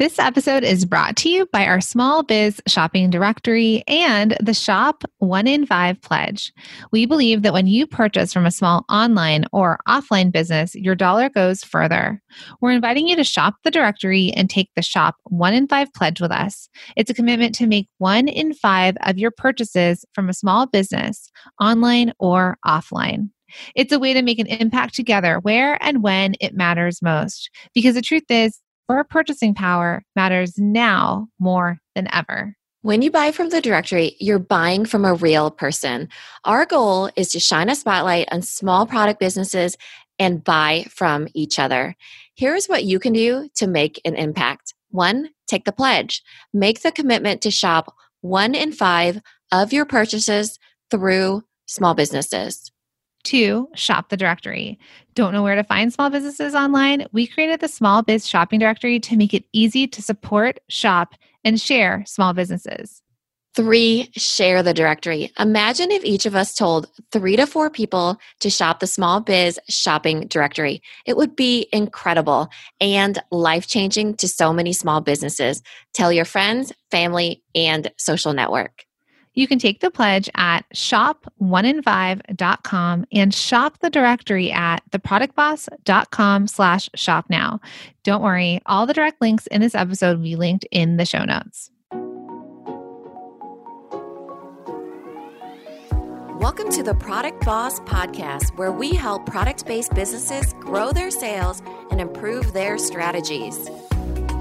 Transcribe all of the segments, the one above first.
This episode is brought to you by our small biz shopping directory and the Shop One in Five Pledge. We believe that when you purchase from a small online or offline business, your dollar goes further. We're inviting you to shop the directory and take the Shop One in Five Pledge with us. It's a commitment to make one in five of your purchases from a small business, online or offline. It's a way to make an impact together where and when it matters most. Because the truth is, your purchasing power matters now more than ever. When you buy from the directory, you're buying from a real person. Our goal is to shine a spotlight on small product businesses and buy from each other. Here's what you can do to make an impact. One, take the pledge. Make the commitment to shop one in five of your purchases through small businesses. Two, shop the directory. Don't know where to find small businesses online? We created the Small Biz Shopping Directory to make it easy to support, shop, and share small businesses. Three, share the directory. Imagine if each of us told three to four people to shop the Small Biz Shopping Directory. It would be incredible and life changing to so many small businesses. Tell your friends, family, and social network. You can take the pledge at shop1in5.com and shop the directory at theproductboss.com slash shop now. Don't worry, all the direct links in this episode will be linked in the show notes. Welcome to the Product Boss Podcast, where we help product based businesses grow their sales and improve their strategies.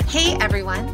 Hey everyone.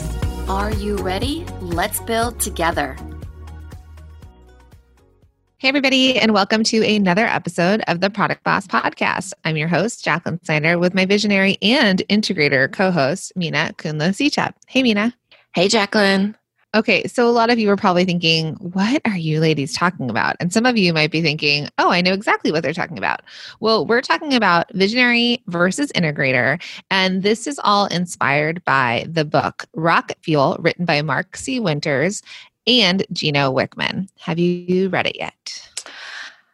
Are you ready? Let's build together. Hey, everybody, and welcome to another episode of the Product Boss Podcast. I'm your host, Jacqueline Snyder, with my visionary and integrator co host, Minna Khounlo-Sithep. Hey, Minna. Hey, Jacqueline. Okay, so a lot of you are probably thinking, what are you ladies talking about? And some of you might be thinking, oh, I know exactly what they're talking about. Well, we're talking about visionary versus integrator. And this is all inspired by the book Rocket Fuel, written by Mark C. Winters and Gino Wickman. Have you read it yet?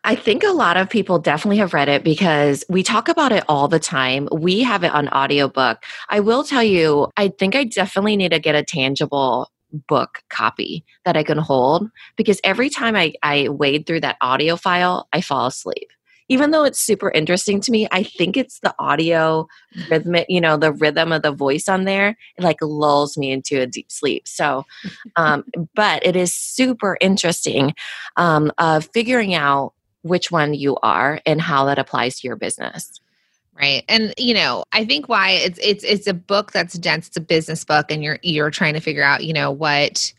I think a lot of people definitely have read it because we talk about it all the time. We have it on audiobook. I will tell you, I think I definitely need to get a tangible book copy that I can hold because every time I, I wade through that audio file, I fall asleep. Even though it's super interesting to me, I think it's the audio rhythmic, you know, the rhythm of the voice on there, it like lulls me into a deep sleep. So, um, but it is super interesting um, of figuring out which one you are and how that applies to your business right and you know i think why it's it's it's a book that's dense it's a business book and you're you're trying to figure out you know what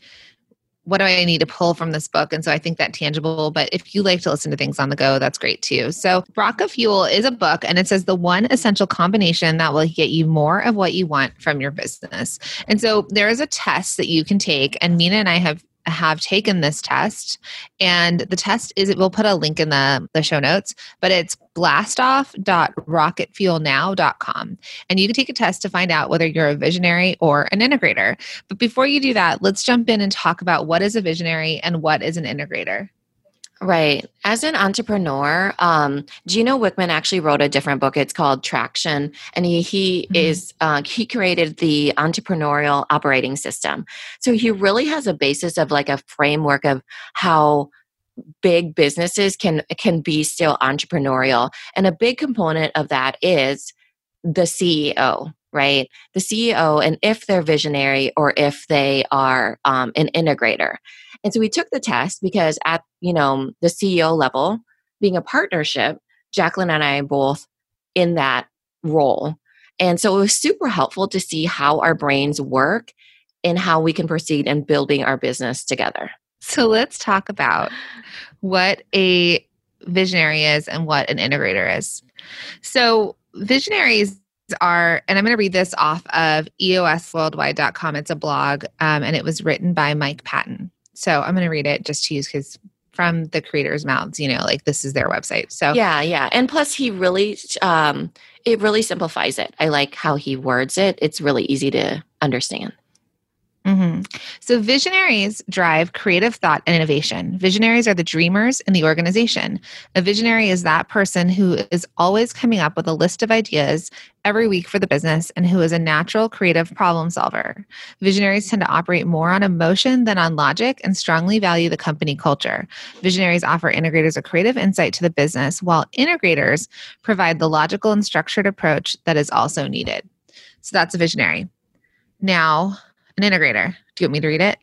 what do I need to pull from this book? And so I think that tangible, but if you like to listen to things on the go, that's great too. So Rocket Fuel is a book and it says the one essential combination that will get you more of what you want from your business. And so there is a test that you can take and Minna and I have have taken this test. And the test is it will put a link in the, the show notes but it's blastoff.rocketfuelnow.com and you can take a test to find out whether you're a visionary or an integrator. But before you do that let's jump in and talk about what is a visionary and what is an integrator Right. As an entrepreneur, um, Gino Wickman actually wrote a different book. It's called Traction, and he he mm-hmm. is uh, he created the entrepreneurial operating system. So he really has a basis of like a framework of how big businesses can can be still entrepreneurial, and a big component of that is the CEO right? The CEO, and if they're visionary or if they are um, an integrator. And so we took the test because at, you know, the CEO level, being a partnership, Jacqueline and I both in that role. And so it was super helpful to see how our brains work and how we can proceed in building our business together. So let's talk about what a visionary is and what an integrator is. So, visionaries are, and I'm going to read this off of eosworldwide.com. It's a blog, um, and it was written by Mike Paton. So I'm going to read it just to use because from the creators' mouths, you know, like this is their website. So yeah, yeah, and plus he really, um, it really simplifies it. I like how he words it. It's really easy to understand. Mm-hmm. So, visionaries drive creative thought and innovation. Visionaries are the dreamers in the organization. A visionary is that person who is always coming up with a list of ideas every week for the business and who is a natural creative problem solver. Visionaries tend to operate more on emotion than on logic and strongly value the company culture. Visionaries offer integrators a creative insight to the business, while integrators provide the logical and structured approach that is also needed. So, that's a visionary. Now, an integrator. Do you want me to read it?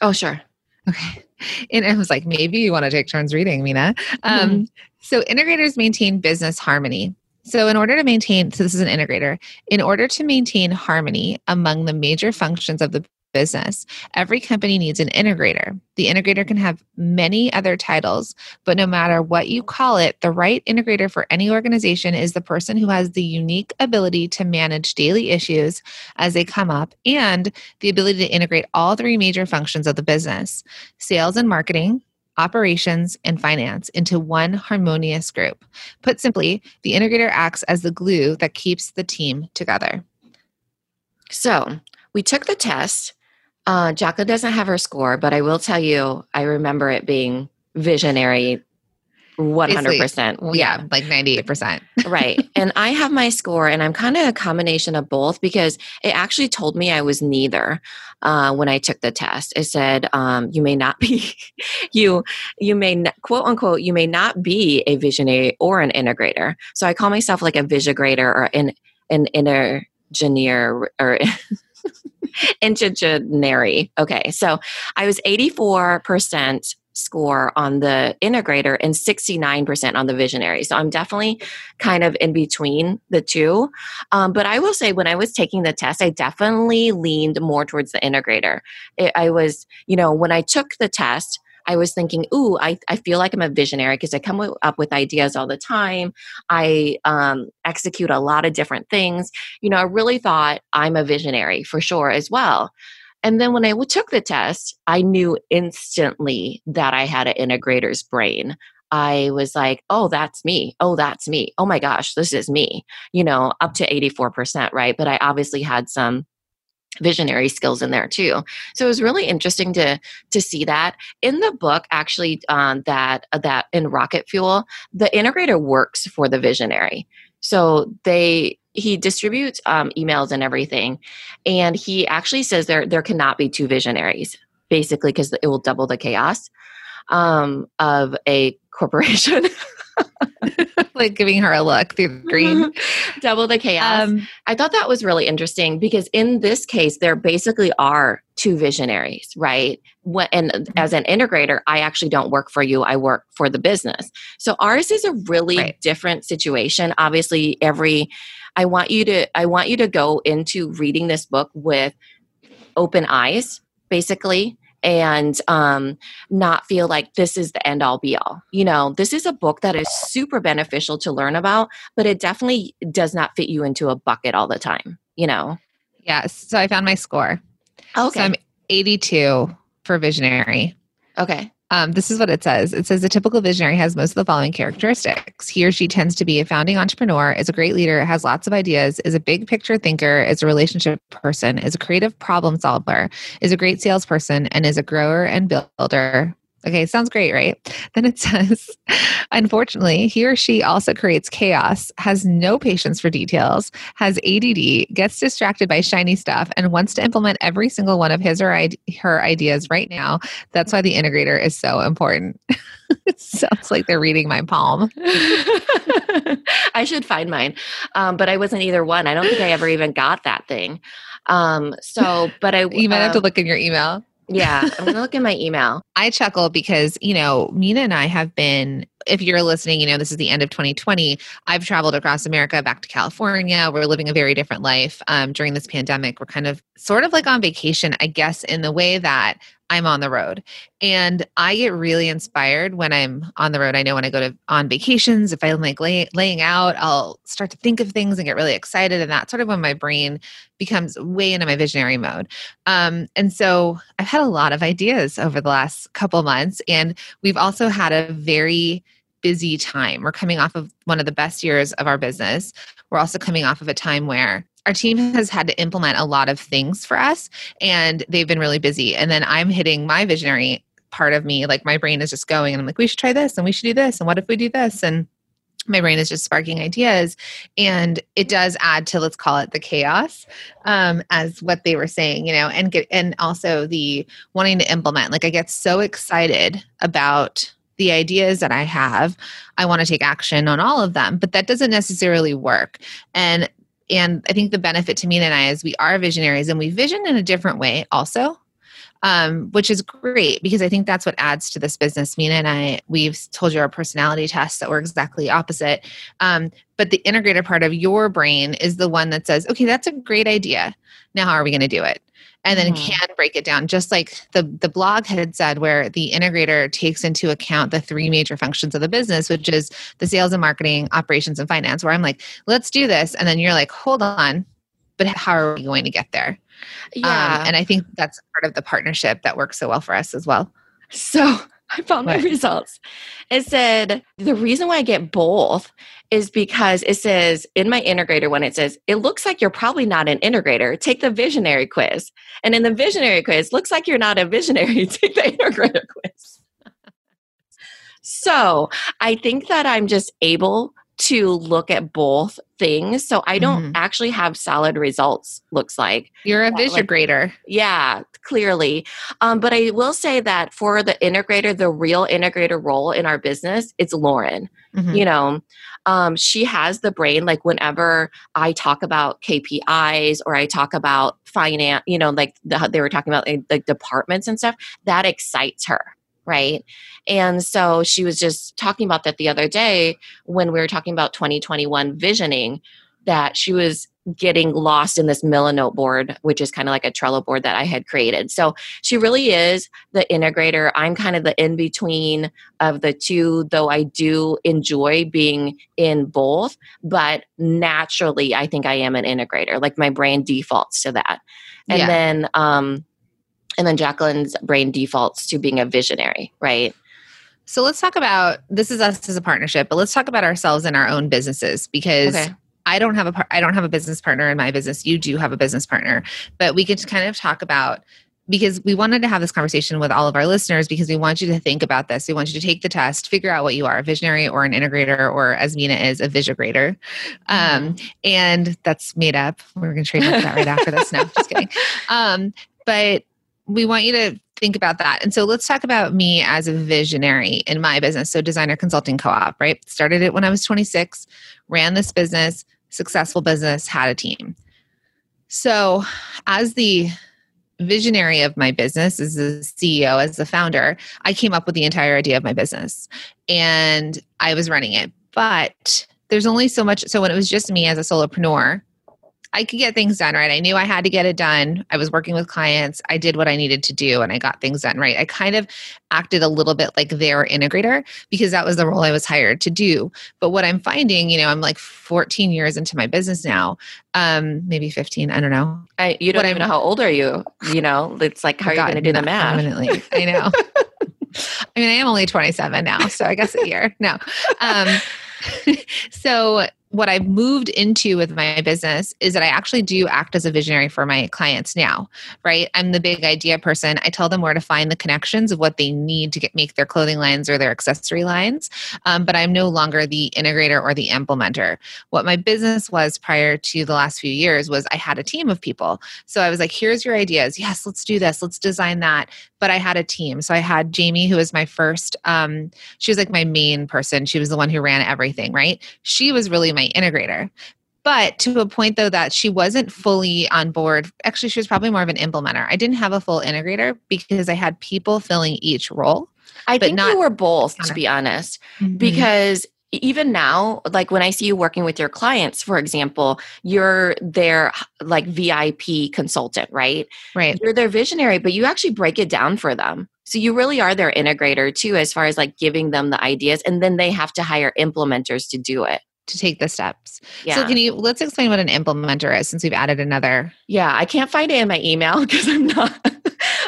Oh, sure. Okay. And it was like, maybe you want to take turns reading, Minna. Um, mm-hmm. So, integrators maintain business harmony. So, in order to maintain, so this is an integrator, in order to maintain harmony among the major functions of the business. Every company needs an integrator. The integrator can have many other titles, but no matter what you call it, the right integrator for any organization is the person who has the unique ability to manage daily issues as they come up and the ability to integrate all three major functions of the business sales and marketing, operations, and finance into one harmonious group. Put simply, the integrator acts as the glue that keeps the team together. So, we took the test uh, Jacko doesn't have her score, but I will tell you, I remember it being visionary 100%. yeah, like 98%. right. And I have my score, and I'm kind of a combination of both because it actually told me I was neither uh, when I took the test. It said, um, you may not be, you, you may, not, quote unquote, you may not be a visionary or an integrator. So I call myself like a visionagrator or an, an inner engineer or intergenary. Okay, so I was 84% score on the integrator and 69% on the visionary. So I'm definitely kind of in between the two. Um, but I will say, when I was taking the test, I definitely leaned more towards the integrator. It, I was, you know, when I took the test, I was thinking, ooh, I, I feel like I'm a visionary because I come up with ideas all the time. I um, execute a lot of different things. You know, I really thought I'm a visionary for sure as well. And then when I took the test, I knew instantly that I had an integrator's brain. I was like, oh, that's me. Oh, that's me. Oh my gosh, this is me, you know, up to 84%, right? But I obviously had some visionary skills in there too. So it was really interesting to to see that. In the book actually um, that uh, that in rocket fuel the integrator works for the visionary. So they he distributes um, emails and everything and he actually says there there cannot be two visionaries basically because it will double the chaos um, of a corporation like giving her a look through the green. Double the chaos. Um, I thought that was really interesting because in this case, there basically are two visionaries, right? And as an integrator, I actually don't work for you, I work for the business. So ours is a really right. different situation. Obviously, every I want you to I want you to go into reading this book with open eyes, basically and um, not feel like this is the end all be all. You know, this is a book that is super beneficial to learn about, but it definitely does not fit you into a bucket all the time, you know? Yes. So I found my score. Okay. So I'm 82 for visionary. Okay. Um, this is what it says. It says a typical visionary has most of the following characteristics. He or she tends to be a founding entrepreneur, is a great leader, has lots of ideas, is a big picture thinker, is a relationship person, is a creative problem solver, is a great salesperson, and is a grower and builder Okay, sounds great, right? Then it says, unfortunately, he or she also creates chaos, has no patience for details, has ADD, gets distracted by shiny stuff, and wants to implement every single one of his or her ideas right now. That's why the integrator is so important. it sounds like they're reading my palm. I should find mine, um, but I wasn't either one. I don't think I ever even got that thing. Um, so, but I you might um, have to um, look in your email. Yeah, I'm going to look in my email. I chuckle because, you know, Minna and I have been if you're listening, you know, this is the end of 2020. I've traveled across America back to California. We're living a very different life um, during this pandemic. We're kind of sort of like on vacation, I guess, in the way that I'm on the road. And I get really inspired when I'm on the road. I know when I go to on vacations, if I'm like lay, laying out, I'll start to think of things and get really excited. And that's sort of when my brain becomes way into my visionary mode. Um, and so I've had a lot of ideas over the last couple months. And we've also had a very busy time. We're coming off of one of the best years of our business. We're also coming off of a time where our team has had to implement a lot of things for us and they've been really busy. And then I'm hitting my visionary part of me, like my brain is just going and I'm like, we should try this and we should do this. And what if we do this? And my brain is just sparking ideas and it does add to let's call it the chaos um, as what they were saying you know and get and also the wanting to implement like i get so excited about the ideas that i have i want to take action on all of them but that doesn't necessarily work and and I think the benefit to Minna and I is we are visionaries and we vision in a different way also. Um, which is great because I think that's what adds to this business. Minna and I, we've told you our personality tests that we're exactly opposite. Um, but the integrated part of your brain is the one that says, okay, that's a great idea. Now, how are we going to do it? And then mm-hmm. can break it down just like the the blog had said where the integrator takes into account the three major functions of the business which is the sales and marketing operations and finance where i'm like let's do this. And then you're like hold on but how are we going to get there? Yeah. um, and i think that's part of the partnership that works so well for us as well. So I found what? my results. It said the reason why I get both is because it says in my integrator when it says it looks like you're probably not an integrator. Take the visionary quiz, and in the visionary quiz, looks like you're not a visionary. Take the integrator quiz. so I think that I'm just able to look at both things. So I don't mm-hmm. actually have solid results, looks like. You're a visionator. Like, yeah, clearly. Um, but I will say that for the integrator, the real integrator role in our business, it's Lauren. Mm-hmm. You know, um, she has the brain. Like whenever I talk about KPIs or I talk about finance, you know, like the, they were talking about like, like departments and stuff, that excites her right? And so she was just talking about that the other day when we were talking about 2021 visioning that she was getting lost in this Milanote board, which is kind of like a Trello board that I had created. So she really is the integrator. I'm kind of the in between of the two, though I do enjoy being in both. But naturally, I think I am an integrator. Like my brain defaults to that. And yeah. then, um, and then Jacqueline's brain defaults to being a visionary, right? So let's talk about this is us as a partnership, but let's talk about ourselves and our own businesses because okay. I don't have a I don't have a business partner in my business. You do have a business partner, but we could kind of talk about because we wanted to have this conversation with all of our listeners because we want you to think about this. We want you to take the test, figure out what you are a visionary or an integrator, or as Minna is, a visigrator. Um, mm-hmm. And that's made up. We're going to trademark that right after this. No, just kidding. Um, but we want you to think about that. And so let's talk about me as a visionary in my business. So, Designer Consulting Co op, right? Started it when I was 26, ran this business, successful business, had a team. So, as the visionary of my business, as the CEO, as the founder, I came up with the entire idea of my business and I was running it. But there's only so much. So, when it was just me as a solopreneur, I could get things done right. I knew I had to get it done. I was working with clients. I did what I needed to do and I got things done right. I kind of acted a little bit like their integrator because that was the role I was hired to do. But what I'm finding, you know, I'm like 14 years into my business now, um, maybe 15. I don't know. I, you don't what even I'm, know how old are you? You know, it's like how are you going to do the math? Permanently. I know. I mean, I am only 27 now, so I guess a year. No. Um, so what I've moved into with my business is that I actually do act as a visionary for my clients now, right? I'm the big idea person. I tell them where to find the connections of what they need to get make their clothing lines or their accessory lines. Um, but I'm no longer the integrator or the implementer. What my business was prior to the last few years was I had a team of people. So I was like, here's your ideas. Yes, let's do this. Let's design that. But I had a team. So I had Jamie, who was my first, um, she was like my main person. She was the one who ran everything, right? She was really my integrator. but to a point though that she wasn't fully on board. Actually, she was probably more of an implementer. I didn't have a full integrator because I had people filling each role. I but think not- you were both, to be honest, mm-hmm. because even now like when i see you working with your clients for example you're their like vip consultant right right. you're their visionary but you actually break it down for them so you really are their integrator too as far as like giving them the ideas and then they have to hire implementers to do it To take the steps. yeah So can you let's explain what an implementer is since we've added another yeah i can't find it in my email because i'm not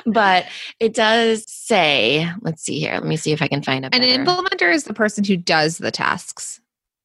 but it does say let's see here let me see if i can find it An implementer is the person who does the tasks.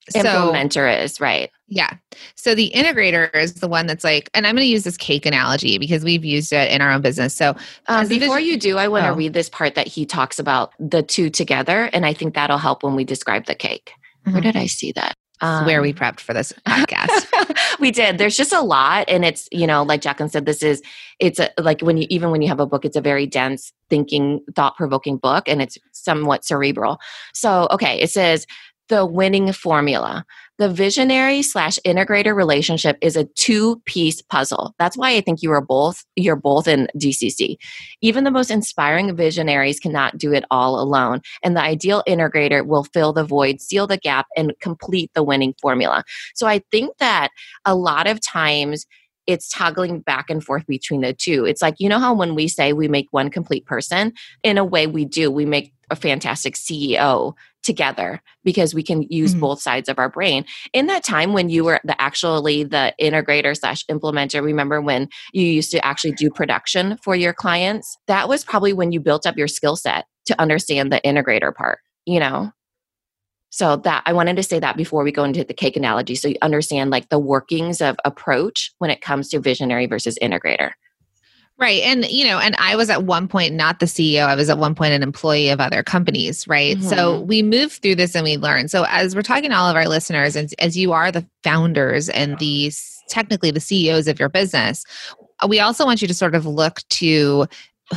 So implementer is right yeah. So the integrator is the one that's like, and I'm going to use this cake analogy because we've used it in our own business. So Um, before you do, I want to Oh. read this part that he talks about the two together, and I think that'll help when we describe the cake. Where Mhm. did I see that? It's where we Um, prepped for this podcast. we did. There's just a lot, and it's you know, like Jacqueline said, this is it's a, like when you even when you have a book, it's a very dense, thinking, thought provoking book, and it's somewhat cerebral. So, okay, it says the winning formula. The visionary slash integrator relationship is a two piece puzzle. That's why I think you are both you're both in DCC. Even the most inspiring visionaries cannot do it all alone, and the ideal integrator will fill the void, seal the gap, and complete the winning formula. So I think that a lot of times it's toggling back and forth between the two. It's like, you know how when we say we make one complete person, in a way we do, we make a fantastic CEO together because we can use Mhm. both sides of our brain. In that time when you were the actually the integrator slash implementer, remember when you used to actually do production for your clients? That was probably when you built up your skill set to understand the integrator part, you know? So that I wanted to say that before we go into the cake analogy, so you understand like the workings of approach when it comes to visionary versus integrator. Right. And, you know, and I was at one point not the CEO, I was at one point an employee of other companies, right? So mm-hmm. we move through this and we learn. So as we're talking to all of our listeners, and as you are the founders and the technically the CEOs of your business, we also want you to sort of look to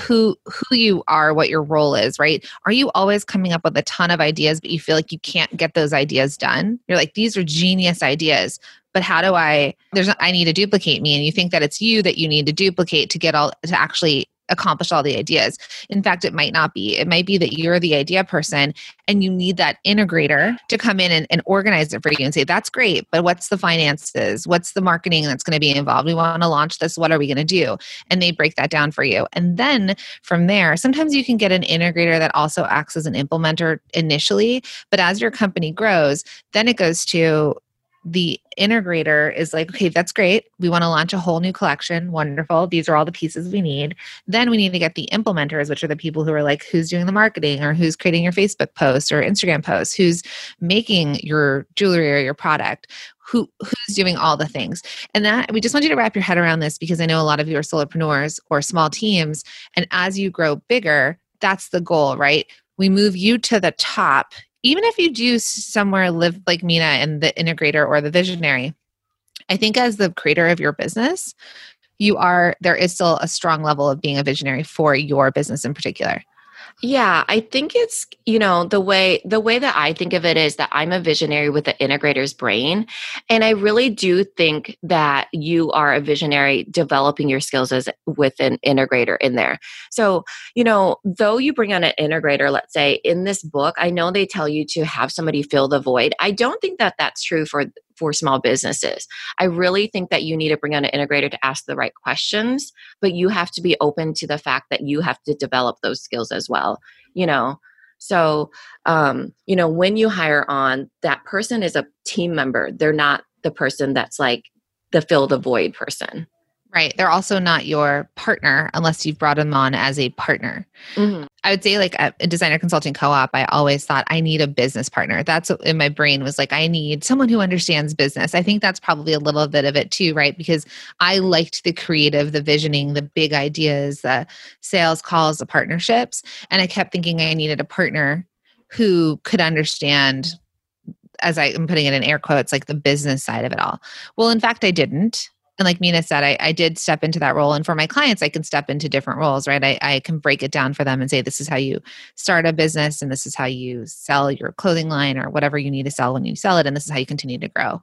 who who you are what your role is right are you always coming up with a ton of ideas but you feel like you can't get those ideas done you're like these are genius ideas but how do i there's i need to duplicate me. And you think that it's you that you need to duplicate to get all to actually accomplish all the ideas. In fact it might not be. It might be that you're the idea person and you need that integrator to come in and, and organize it for you and say that's great but what's the finances? What's the marketing that's going to be involved? We want to launch this. What are we going to do? And they break that down for you. And then from there sometimes you can get an integrator that also acts as an implementer initially but as your company grows then it goes to the integrator is like, okay, that's great. We want to launch a whole new collection. Wonderful. These are all the pieces we need. Then we need to get the implementers, which are the people who are like, who's doing the marketing or who's creating your Facebook posts or Instagram posts, who's making your jewelry or your product. Who, who's doing all the things and that we just want you to wrap your head around this because i know a lot of you are solopreneurs or small teams and as you grow bigger that's the goal right we move you to the top even if you do somewhere live like Minna and the integrator or the visionary, I think as the creator of your business, you are there is still a strong level of being a visionary for your business in particular. Yeah, I think it's, you know, the way the way that I think of it is that I'm a visionary with the integrator's brain, and I really do think that you are a visionary developing your skills as with an integrator in there. So, you know, though you bring on an integrator, let's say in this book, I know they tell you to have somebody fill the void. I don't think that that's true for for small businesses. I really think that you need to bring on an integrator to ask the right questions, but you have to be open to the fact that you have to develop those skills as well, you know. So, um, you know, when you hire on, that person is a team member. They're not the person that's like the fill the void person. Right. They're also not your partner unless you've brought them on as a partner. Mhm. I would say, like a designer consulting co op, I always thought I need a business partner. That's what in my brain was like, I need someone who understands business. I think that's probably a little bit of it too, right? Because I liked the creative, the visioning, the big ideas, the sales calls, the partnerships. And I kept thinking I needed a partner who could understand, as I am putting it in air quotes, like the business side of it all. Well, in fact, I didn't and like Minna said, I, I did step into that role. And for my clients, I can step into different roles, right? I, I can break it down for them and say, this is how you start a business, and this is how you sell your clothing line or whatever you need to sell when you sell it, and this is how you continue to grow.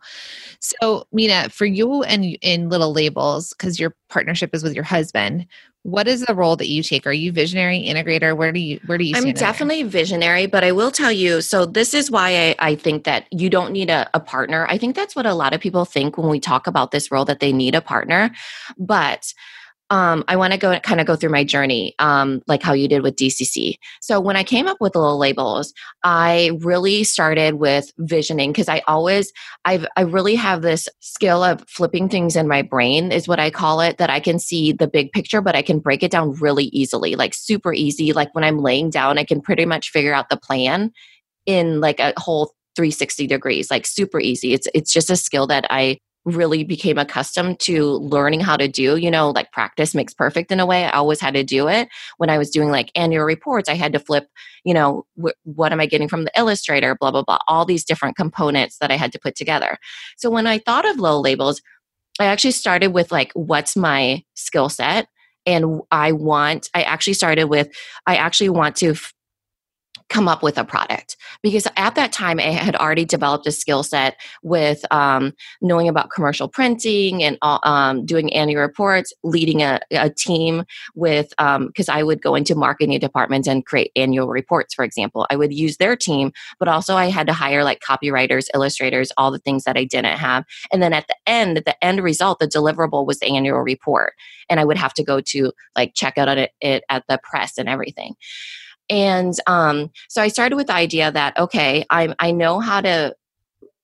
So, Minna, for you and in Little Labels, because your partnership is with your husband, what is the role that you take? Are you visionary integrator? Where do you where do you? I'm definitely visionary, but I will tell you. So this is why I, I think that you don't need a, a partner. I think that's what a lot of people think when we talk about this role that they need a partner, but um, I want to go kind of go through my journey, um, like how you did with DCC. So when I came up with little labels, I really started with visioning because I always, I've, I really have this skill of flipping things in my brain, is what I call it, that I can see the big picture, but I can break it down really easily, like super easy. Like when I'm laying down, I can pretty much figure out the plan in like a whole 360 degrees like super easy it's it's just a skill that i really became accustomed to learning how to do you know like practice makes perfect in a way. I always had to do it. When i was doing like annual reports i had to flip you know wh- what am i getting from the illustrator blah blah blah all these different components that i had to put together. So when i thought of low labels i actually started with like what's my skill set? And i want i actually started with i actually want to f- come up with a product. Because at that time i had already developed a skill set with um, knowing about commercial printing and um, doing annual reports leading a, a team with because um, i would go into marketing departments and create annual reports for example. I would use their team but also i had to hire like copywriters illustrators all the things that i didn't have. And then at the end the end result the deliverable was the annual report. And i would have to go to like check out it, it at the press and everything and um, so I started with the idea that, okay, I, I know how to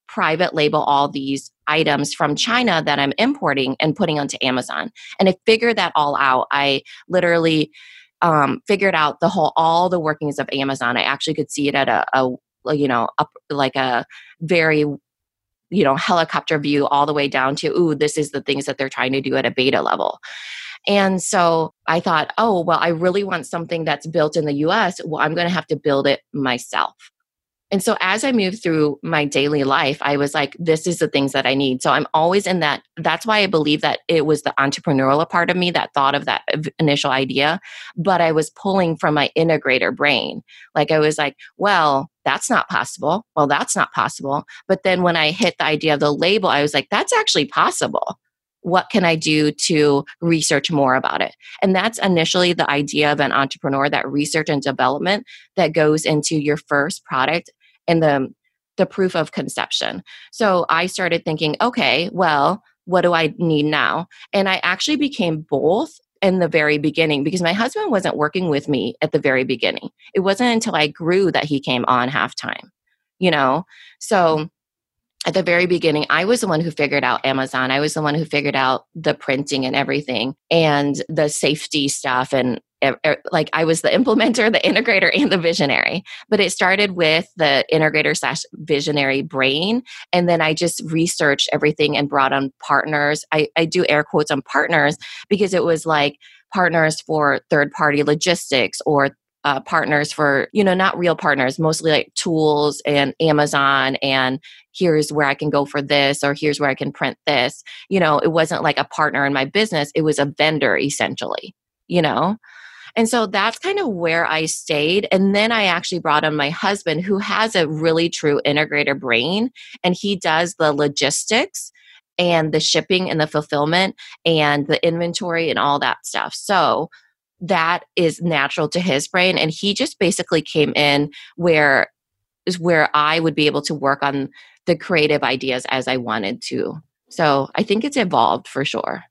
private label all these items from China that I'm importing and putting onto Amazon. And I figured that all out. I literally um, figured out the whole, all the workings of Amazon. I actually could see it at a, a you know, up like a very you know helicopter view all the way down to ooh this is the things that they're trying to do at a beta level and so I thought, oh, well, I really want something that's built in the US. Well, I'm going to have to build it myself. And so as I moved through my daily life, I was like, this is the things that I need. So I'm always in that. That's why I believe that it was the entrepreneurial part of me that thought of that initial idea. But I was pulling from my integrator brain. Like I was like, well, that's not possible. Well, that's not possible. But then when I hit the idea of the label, I was like, that's actually possible what can I do to research more about it? And that's initially the idea of an entrepreneur, that research and development that goes into your first product and the, the proof of conception. So I started thinking, okay, well, what do I need now? And I actually became both in the very beginning because my husband wasn't working with me at the very beginning. It wasn't until I grew that he came on half time, you know? So at the very beginning, I was the one who figured out Amazon. I was the one who figured out the printing and everything and the safety stuff. And like I was the implementer, the integrator, and the visionary. But it started with the integrator slash visionary brain. And then I just researched everything and brought on partners. I, I do air quotes on partners because it was like, partners for third party logistics or uh, partners for you know not real partners mostly like tools and amazon and here's where i can go for this or here's where i can print this you know it wasn't like a partner in my business it was a vendor essentially you know and so that's kind of where I stayed. And then I actually brought on my husband, who has a really true integrator brain, and he does the logistics and the shipping and the fulfillment and the inventory and all that stuff. So that is natural to his brain and he just basically came in where is where I would be able to work on the creative ideas as I wanted to. So I think it's evolved for sure.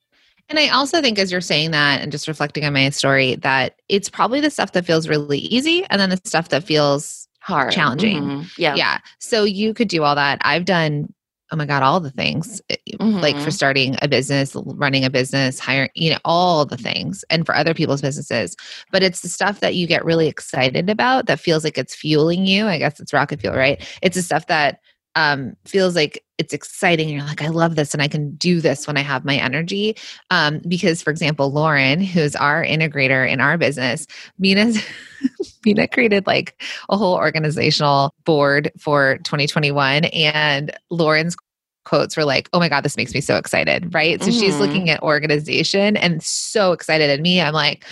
And I also think, as you're saying that, and just reflecting on my story, that it's probably the stuff that feels really easy, and then the stuff that feels hard, challenging. Mm-hmm. Yeah, yeah. So you could do all that. I've done oh my god all the things mm-hmm. like for mm-hmm. starting a business running a business hiring you know all the things and for other people's businesses but it's the stuff that you get really excited about that feels like it's fueling you i guess it's rocket fuel right it's the stuff that um, feels like it's exciting. You're like, I love this, and I can do this when I have my energy. Um, because, for example, Lauren, who's our integrator in our business, Minna's Minna created like a whole organizational board for 2021, and Lauren's quotes were like, oh my God, this makes me so excited, right? So mm-hmm. she's looking at organization and so excited. And me, I'm like,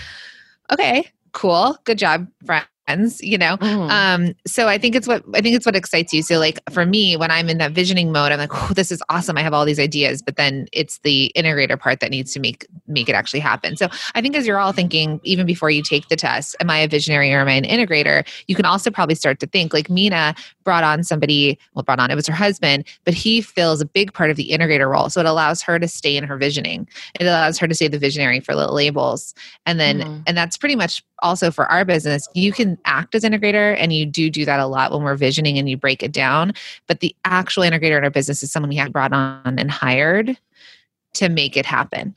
okay, cool. Good job, friend friends you know? Mm. um so i think it's what i think it's what excites you. So like for me when i'm in that visioning mode i'm like oh this is awesome. I have all these ideas. But then it's the integrator part that needs to make make it actually happen. So i think as you're all thinking even before you take the test am i a visionary or am i an integrator? You can also probably start to think like minna brought on somebody well brought on it was her husband but he fills a big part of the integrator role. So it allows her to stay in her visioning. It allows her to stay the visionary for little labels. And then mm. and that's pretty much also for our business you can act as integrator and you do do that a lot when we're visioning and you break it down. But the actual integrator in our business is someone we have brought on and hired to make it happen.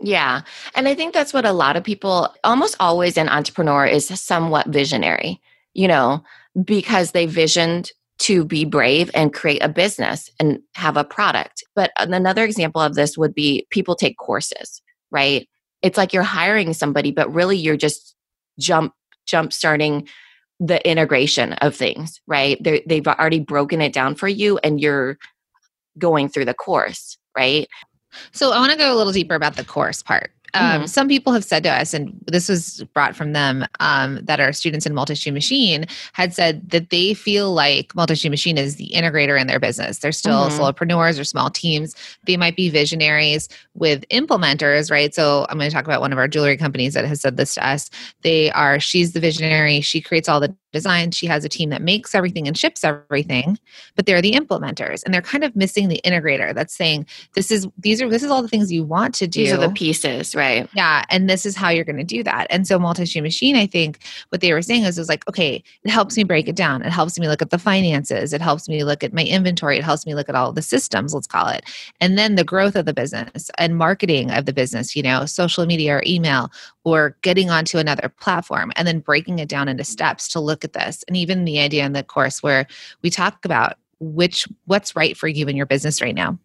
Yeah. And i think that's what a lot of people almost always an entrepreneur is somewhat visionary you know because they visioned to be brave and create a business and have a product but another example of this would be people take courses right it's like you're hiring somebody but really you're just jump jump starting the integration of things, right? they they've already broken it down for you and you're going through the course, right? So I want to go a little deeper about the course part. Um, mm-hmm. Some people have said to us, and this was brought from them, um, that our students in Multi Stream Machine had said that they feel like Multi Stream Machine is the integrator in their business. They're still mm-hmm. solopreneurs or small teams. They might be visionaries with implementers, right? So I'm going to talk about one of our jewelry companies that has said this to us. They are, she's the visionary. She creates all the design. She has a team that makes everything and ships everything, but they're the implementers and they're kind of missing the integrator that's saying, this is, these are, this is all the things you want to do. These are the pieces, right? Yeah. And this is how you're going to do that. And so multi stream machine, I think what they were saying is, is like, okay, it helps me break it down. It helps me look at the finances. It helps me look at my inventory. It helps me look at all the systems, let's call it. And then the growth of the business and marketing of the business, you know, social media or email or getting onto another platform and then breaking it down into steps to look at this. And even the idea in the course where we talk about which what's right for you in your business right now.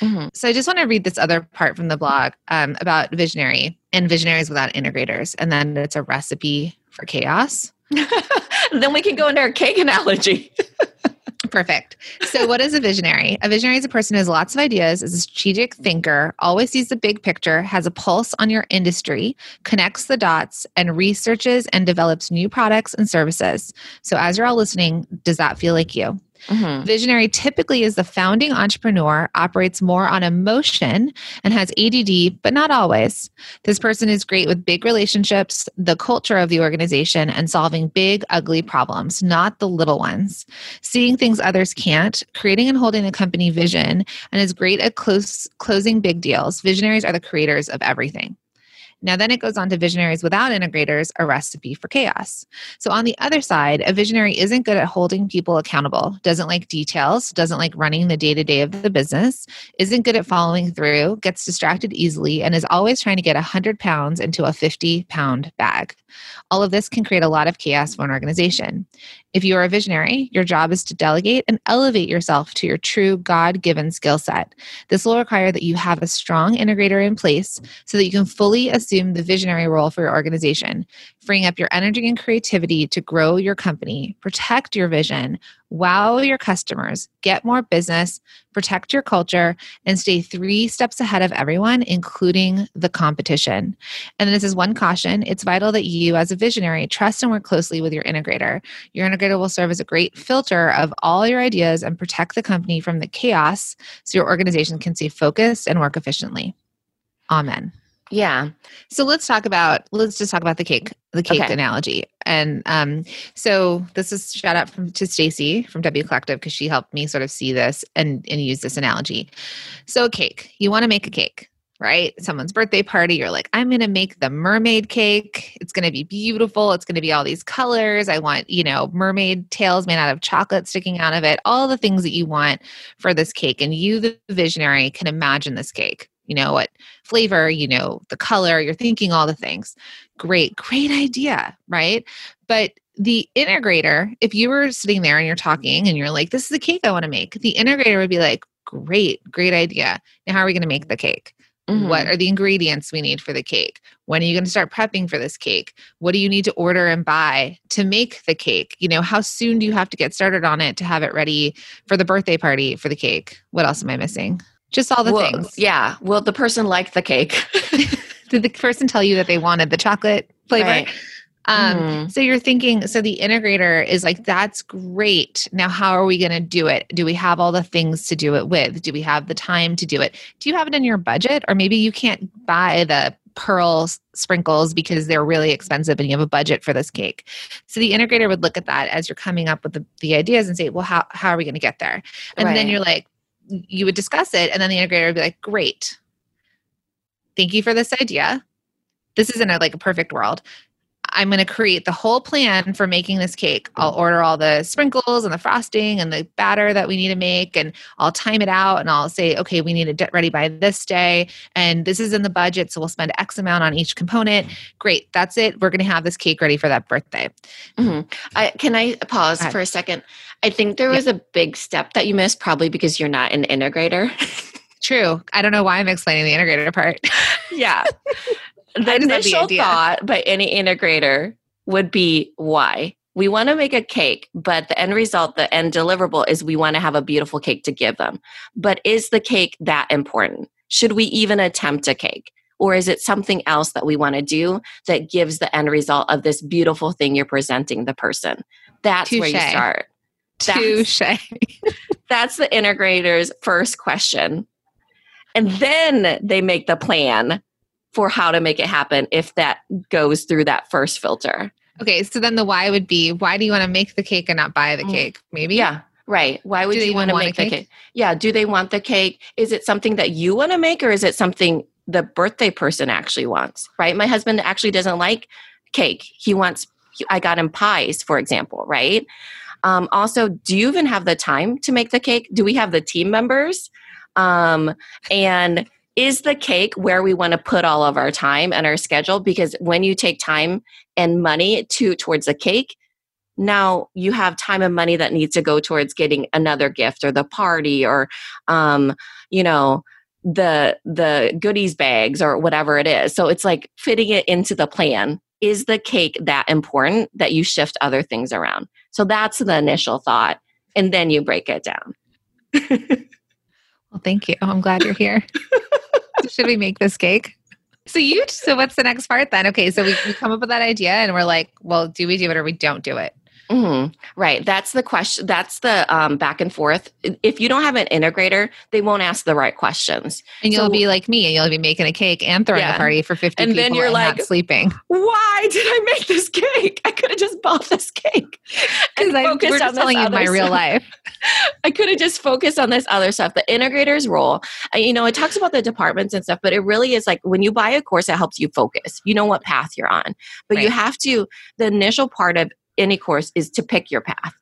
Mm-hmm. So I just want to read this other part from the blog um, about visionary and visionaries without integrators, and then it's a recipe for chaos. then we can go into our cake analogy. Perfect. So, what is a visionary? A visionary is a person who has lots of ideas, is a strategic thinker, always sees the big picture, has a pulse on your industry, connects the dots, and researches and develops new products and services. So, as you're all listening, does that feel like you? Mm-hmm. Visionary typically is the founding entrepreneur, operates more on emotion, and has ADD, but not always. This person is great with big relationships, the culture of the organization, and solving big, ugly problems, not the little ones. Seeing things others can't, creating and holding the company vision, and is great at close, closing big deals. Visionaries are the creators of everything. Now, then it goes on to visionaries without integrators, a recipe for chaos. So, on the other side, a visionary isn't good at holding people accountable, doesn't like details, doesn't like running the day to day of the business, isn't good at following through, gets distracted easily, and is always trying to get 100 pounds into a 50 pound bag. All of this can create a lot of chaos for an organization. If you are a visionary, your job is to delegate and elevate yourself to your true God given skill set. This will require that you have a strong integrator in place so that you can fully assume the visionary role for your organization, freeing up your energy and creativity to grow your company, protect your vision, wow your customers, get more business, protect your culture, and stay three steps ahead of everyone, including the competition. And this is one caution it's vital that you, as a visionary, trust and work closely with your integrator. Your integrator will serve as a great filter of all your ideas and protect the company from the chaos so your organization can stay focused and work efficiently. Amen. Yeah. So let's talk about let's just talk about the cake the cake okay. analogy. And um, so this is shout out from to Stacy from W Collective because she helped me sort of see this and and use this analogy. So a cake, you want to make a cake, right? Someone's birthday party, you're like, I'm gonna make the mermaid cake. It's gonna be beautiful. It's gonna be all these colors. I want, you know, mermaid tails made out of chocolate sticking out of it, all the things that you want for this cake. And you, the visionary, can imagine this cake you know what flavor you know the color you're thinking all the things great great idea right but the integrator if you were sitting there and you're talking and you're like this is the cake i want to make the integrator would be like great great idea now how are we going to make the cake Mm-hmm. What are the ingredients we need for the cake? When are you going to start prepping for this cake? What do you need to order and buy to make the cake? You know, how soon do you have to get started on it to have it ready for the birthday party for the cake? What else am I missing? Just all the well, things. Yeah. Will the person like the cake? Did the person tell you that they wanted the chocolate flavor? Right. Um, Mhm. So you're thinking, so the integrator is like, that's great. Now, how are we going to do it? Do we have all the things to do it with? Do we have the time to do it? Do you have it in your budget? Or maybe you can't buy the pearl sprinkles because they're really expensive and you have a budget for this cake. So the integrator would look at that as you're coming up with the, the ideas and say, well, how, how are we going to get there? And then you're like, you would discuss it. And then the integrator would be like, great. Thank you for this idea. This isn't a, like a perfect world. I'm going to create the whole plan for making this cake. I'll order all the sprinkles and the frosting and the batter that we need to make, and I'll time it out and I'll say, okay, we need to get ready by this day. And this is in the budget. So we'll spend X amount on each component. Great. That's it. We're going to have this cake ready for that birthday. Mhm. I, can I pause for a second? I think there was a big step that you missed, probably because you're not an integrator. True. I don't know why I'm explaining the integrator part. yeah. The I just had the initial thought by any integrator would be why? We want to make a cake, but the end result, the end deliverable is we want to have a beautiful cake to give them. But is the cake that important? Should we even attempt a cake? Or is it something else that we want to do that gives the end result of this beautiful thing you're presenting the person? That's where you start. That's-. That's the integrator's first question. And then they make the plan for how to make it happen if that goes through that first filter. Okay, so then the why would be why do you want to make the cake and not buy the Mm. cake? Maybe. Yeah, right. Why would you want to make the cake? cake? Yeah, do they want the cake? Is it something that you want to make or is it something the birthday person actually wants? Right? My husband actually doesn't like cake. He wants I got him pies, for example, right? Um, also, do you even have the time to make the cake? Do we have the team members? Um, and is the cake where we want to put all of our time and our schedule? Because when you take time and money to towards the cake, now you have time and money that needs to go towards getting another gift or the party or um, you know the the goodies bags or whatever it is. So it's like fitting it into the plan. Is the cake that important that you shift other things around? So that's the initial thought and then you break it down Well, thank you. I'm glad you're here. Should we make this cake? So you so what's the next part then? Okay, so we, we come up with that idea and we're like, well, do we do it or we don't do it? Mhm. Right. That's the question. That's the um, back and forth. If you don't have an integrator, they won't ask the right questions. And you'll So- be like me and you'll be making a cake and throwing Yeah. a party for 50 And people then you're and not like- sleeping. Why did I make this cake? I could have just bought this cake. Because focused on telling you my real life. I could have just focused on this other stuff. The integrator's role, uh, you know, it talks about the departments and stuff, but it really is like when you buy a course, it helps you focus. You know what path you're on. But you have to, the initial part of any course is to pick your path.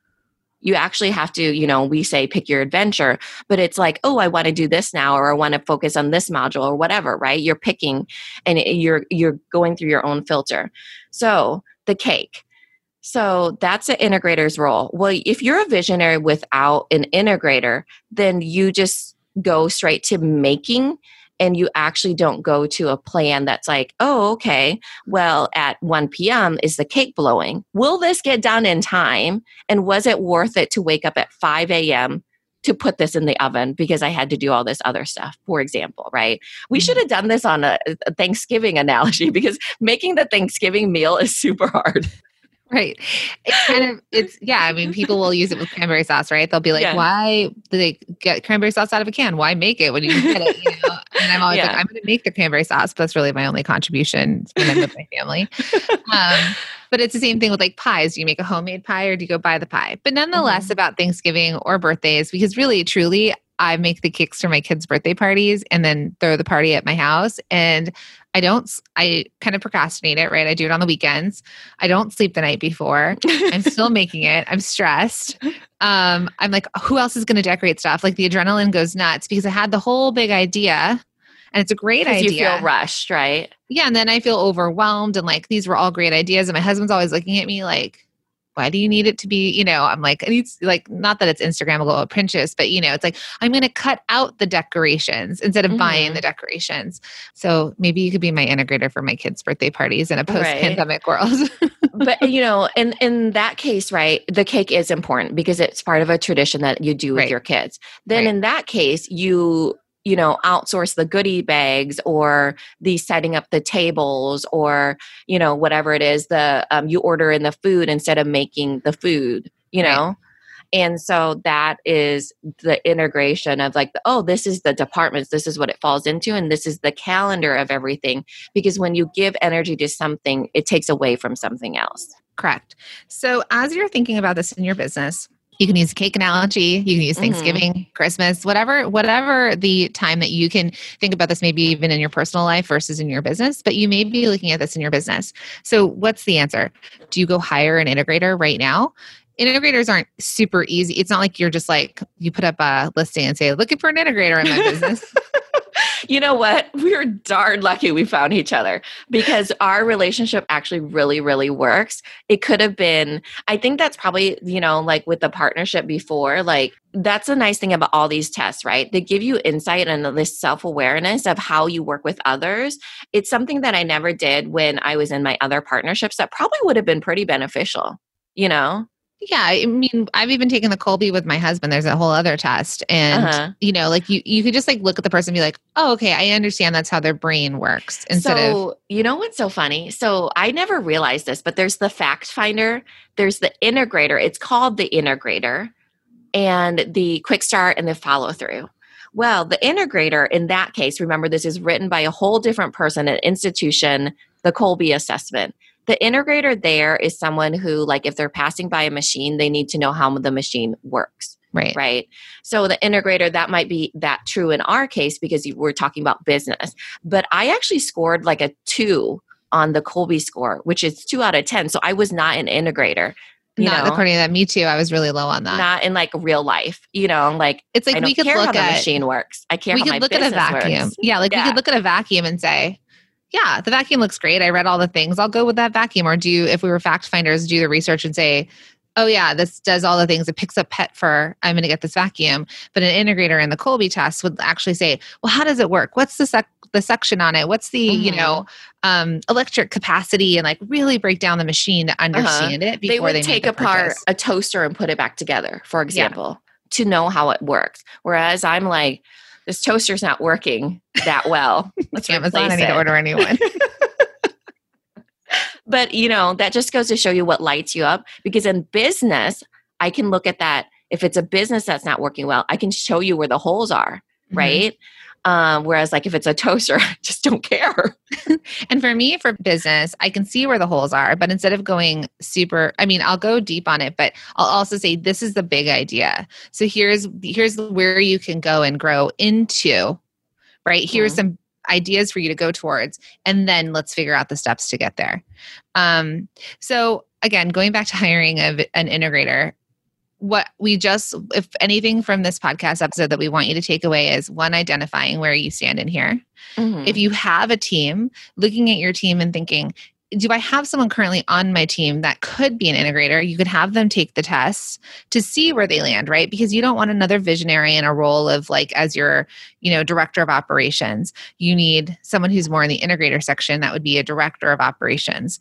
You actually have to, you know, we say pick your adventure, but it's like, oh, I want to do this now, or I want to focus on this module, or whatever, right? You're picking, and you're you're going through your own filter. So the cake. So that's an integrator's role. Well, if you're a visionary without an integrator, then you just go straight to making and you actually don't go to a plan that's like, oh, okay, well, at 1 p.m. is the cake blowing. Will this get done in time? And was it worth it to wake up at 5 a.m. to put this in the oven because I had to do all this other stuff, for example, right? We Mhm. should have done this on a, a Thanksgiving analogy because making the Thanksgiving meal is super hard. Right. It kind of it's yeah, I mean people will use it with cranberry sauce, right? They'll be like, Yeah. Why do they get cranberry sauce out of a can? Why make it when you get it? You know? And I'm always like, I'm gonna make the cranberry sauce, but that's really my only contribution when I'm with my family. Um, but it's the same thing with like pies. Do you make a homemade pie or do you go buy the pie? But nonetheless, Mhm. about Thanksgiving or birthdays, because really, truly, I make the cakes for my kids' birthday parties and then throw the party at my house. And I don't, I kind of procrastinate it, right? I do it on the weekends. I don't sleep the night before. I'm still making it. I'm stressed. Um, I'm like, who else is going to decorate stuff? Like the adrenaline goes nuts because I had the whole big idea and it's a great idea. you feel rushed, right? Yeah, and then I feel overwhelmed and like these were all great ideas. And my husband's always looking at me like, why do you need it to be, you know, I'm like, it's like, not that it's Instagrammable or Pinterest, but you know, it's like, I'm going to cut out the decorations instead of mm-hmm. buying the decorations. So maybe you could be my integrator for my kids' birthday parties in a post pandemic right. world. but you know, in, in that case, right, the cake is important because it's part of a tradition that you do with right. your kids. Then right. in that case, you you know outsource the goodie bags or the setting up the tables or you know whatever it is the um, you order in the food instead of making the food you know? Right. and so that is the integration of like oh this is the departments this is what it falls into and this is the calendar of everything. Because when you give energy to something it takes away from something else. Correct. So as you're thinking about this in your business you can use cake analogy you can use mm-hmm. thanksgiving mm-hmm. christmas whatever whatever the time that you can think about this maybe even in your personal life versus in your business but you may be looking at this in your business so what's the answer do you go hire an integrator right now integrators aren't super easy it's not like you're just like you put up a listing and say looking for an integrator in my business you know what? We're darn lucky we found each other because our relationship actually really, really works. It could have been, I think that's probably, you know, like with the partnership before, like that's the nice thing about all these tests, right? They give you insight and this self awareness of how you work with others. It's something that I never did when I was in my other partnerships that probably would have been pretty beneficial, you know? Yeah, I mean, I've even taken the Kolbe with my husband. There's a whole other test, and uh-huh. you know, like you, you could just like look at the person and be like, "Oh, okay, I understand that's how their brain works." Instead so, of, you know, what's so funny? So I never realized this, but there's the fact finder, there's the integrator. It's called the integrator, and the quick start and the follow through. Well, the integrator in that case, remember, this is written by a whole different person, an institution, the Kolbe assessment the integrator there is someone who like if they're passing by a machine they need to know how the machine works right. right? So the integrator that might be that true in our case because we're talking about business. But i actually scored like a two on the Kolbe score which is two out of ten. So i was not an integrator you not know? according to that me too. I was really low on that. Not in like real life you know? Like it's like we could look at the machine works. I care we could look at a vacuum. works. yeah like yeah. we could look at a vacuum and say yeah, the vacuum looks great. I read all the things. I'll go with that vacuum. Or do, if we were fact finders, do the research and say, oh yeah, this does all the things. It picks up pet fur. I'm going to get this vacuum. But an integrator in the Kolbe test would actually say, well, how does it work? What's the sec- the section on it? What's the mm-hmm. you know um, electric capacity? And like really break down the machine to uh-huh. understand uh-huh. it. Before they would they take apart purchase. a toaster and put it back together, for example, yeah. to know how it works. Whereas I'm like, this toaster's not working that well. Let's Amazon. I need to order a new one. but you know that just goes to show you what lights you up. Because in business, I can look at that. If it's a business that's not working well, I can show you where the holes are. Mm-hmm. Right. Um, whereas, like, if it's a toaster, I just don't care. and for me, for business, I can see where the holes are, but instead of going super, I mean, I'll go deep on it, but I'll also say this is the big idea. So here's here's where you can go and grow into. Right here's mm-hmm. some ideas for you to go towards, and then let's figure out the steps to get there. Um, so again, going back to hiring of an integrator, what we just if anything from this podcast episode that we want you to take away is one identifying where you stand in here mm-hmm. if you have a team looking at your team and thinking do I have someone currently on my team that could be an integrator? You could have them take the tests to see where they land, right? Because you don't want another visionary in a role of like as your, you know, director of operations. You need someone who's more in the integrator section that would be a director of operations.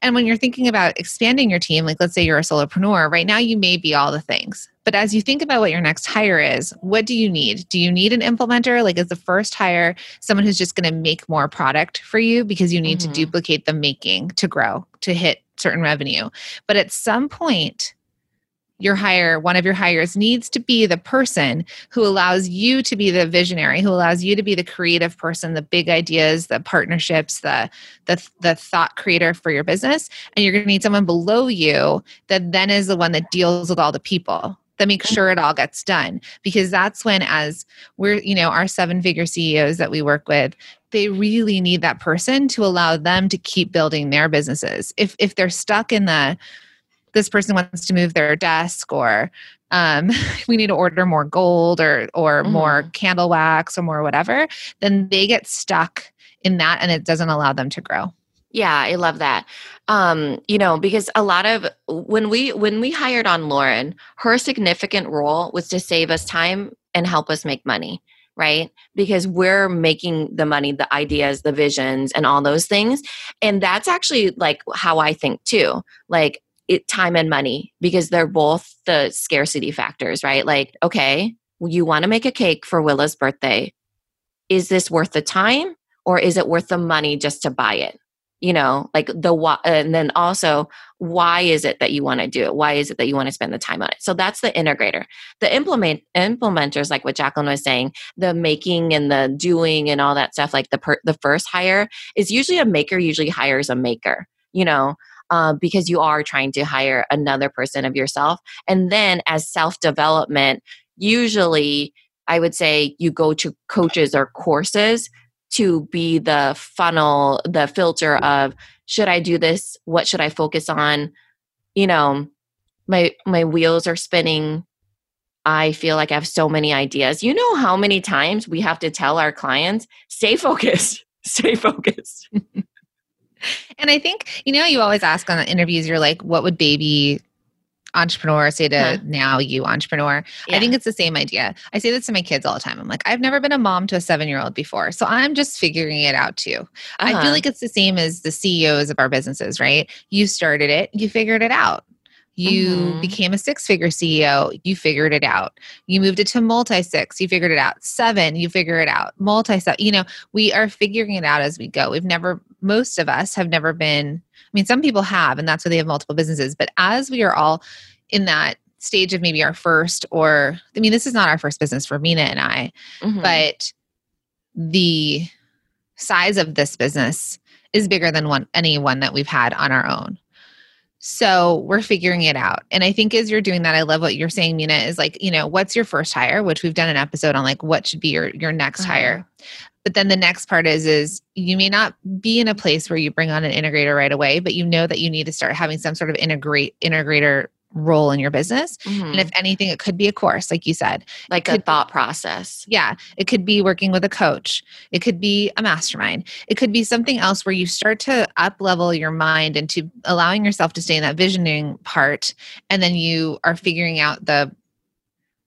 And when you're thinking about expanding your team, like let's say you're a solopreneur, right now you may be all the things. But as you think about what your next hire is, what do you need? Do you need an implementer? Like, is the first hire someone who's just going to make more product for you because you need mm-hmm. to duplicate the making to grow, to hit certain revenue? But at some point, your hire, one of your hires needs to be the person who allows you to be the visionary, who allows you to be the creative person, the big ideas, the partnerships, the the, the thought creator for your business. And you're going to need someone below you that then is the one that deals with all the people that make sure it all gets done because that's when as we're you know our seven figure ceos that we work with they really need that person to allow them to keep building their businesses if if they're stuck in the this person wants to move their desk or um, we need to order more gold or or mm-hmm. more candle wax or more whatever then they get stuck in that and it doesn't allow them to grow Yeah, I love that. Um, you know, because a lot of when we when we hired on Lauren, her significant role was to save us time and help us make money, right? Because we're making the money, the ideas, the visions and all those things. And that's actually like how I think too. Like it time and money because they're both the scarcity factors, right? Like, okay, you want to make a cake for Willa's birthday. Is this worth the time or is it worth the money just to buy it? You know, like the why, and then also, why is it that you want to do it? Why is it that you want to spend the time on it? So that's the integrator. The implement implementers, like what Jacqueline was saying, the making and the doing and all that stuff, like the per, the first hire is usually a maker. Usually hires a maker. You know, uh, because you are trying to hire another person of yourself. And then as self development, usually I would say you go to coaches or courses to be the funnel, the filter of should I do this? What should I focus on? You know, my my wheels are spinning. I feel like I have so many ideas. You know how many times we have to tell our clients, stay focused, stay focused. and I think, you know, you always ask on the interviews, you're like, what would baby entrepreneur say to huh. now you entrepreneur yeah. i think it's the same idea i say this to my kids all the time i'm like i've never been a mom to a seven year old before so i'm just figuring it out too uh-huh. i feel uh-huh. like it's the same as the ceos of our businesses right you started it you figured it out you mm-hmm. became a six figure CEO, you figured it out. You moved it to multi six, you figured it out. Seven, you figure it out. Multi seven, you know, we are figuring it out as we go. We've never, most of us have never been, I mean, some people have, and that's why they have multiple businesses. But as we are all in that stage of maybe our first, or I mean, this is not our first business for Minna and I, mm-hmm. but the size of this business is bigger than one any one that we've had on our own. So we're figuring it out. And I think as you're doing that, I love what you're saying, Minna, is like, you know, what's your first hire, which we've done an episode on like what should be your your next uh-huh. hire. But then the next part is is you may not be in a place where you bring on an integrator right away, but you know that you need to start having some sort of integrate integrator role in your business. Mm-hmm. And if anything, it could be a course, like you said. Like a thought process. Yeah. It could be working with a coach. It could be a mastermind. It could be something else where you start to up level your mind into allowing yourself to stay in that visioning part. And then you are figuring out the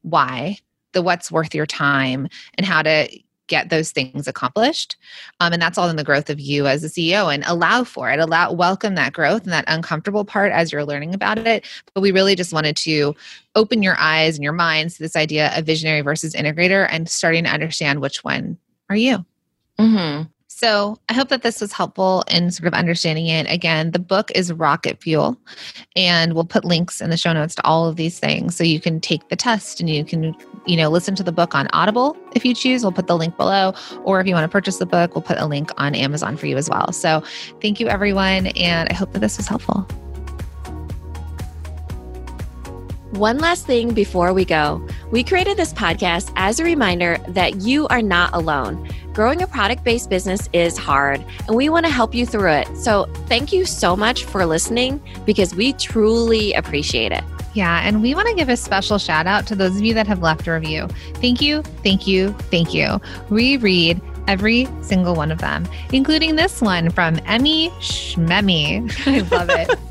why, the what's worth your time, and how to get those things accomplished. Um, and that's all in the growth of you as a ceo and allow for it allow welcome that growth and that uncomfortable part as you're learning about it. But we really just wanted to open your eyes and your minds to this idea of visionary versus integrator and starting to understand which one are you. Mm-hmm. So I hope that this was helpful in sort of understanding it. Again, the book is Rocket Fuel, and we'll put links in the show notes to all of these things so you can take the test and you can, you know, listen to the book on Audible if you choose. We'll put the link below, or if you want to purchase the book, we'll put a link on Amazon for you as well. So thank you, everyone, and I hope that this was helpful. One last thing before we go. We created this podcast as a reminder that you are not alone. Growing a product based business is hard, and we want to help you through it. So, thank you so much for listening because we truly appreciate it. Yeah, and we want to give a special shout out to those of you that have left a review. Thank you, thank you, thank you. We read every single one of them, including this one from Emmy Shmemmy. I love it.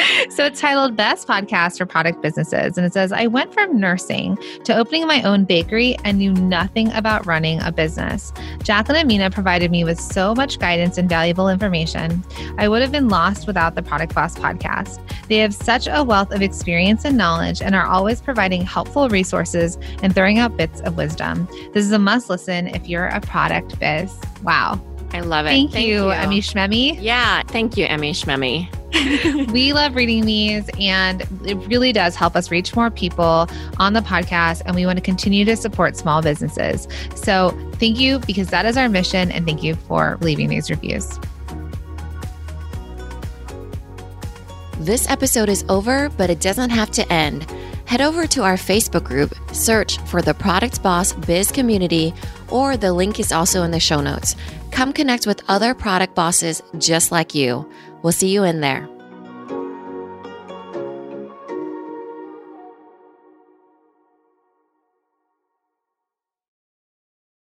so it's titled Best Podcast for Product Businesses. And it says, I went from nursing to opening my own bakery and knew nothing about running a business. Jacqueline and Minna provided me with so much guidance and valuable information. I would have been lost without the Product Boss podcast. They have such a wealth of experience and knowledge and are always providing helpful resources and throwing out bits of wisdom. This is a must listen if you're a product biz. Wow. I love it. Thank, thank you, you, Emmy Shmemmy. Yeah, thank you, Emmy Shmemmy. we love reading these, and it really does help us reach more people on the podcast. And we want to continue to support small businesses. So thank you because that is our mission. And thank you for leaving these reviews. This episode is over, but it doesn't have to end. Head over to our Facebook group, search for the Product Boss Biz Community, or the link is also in the show notes. Come connect with other product bosses just like you. We'll see you in there.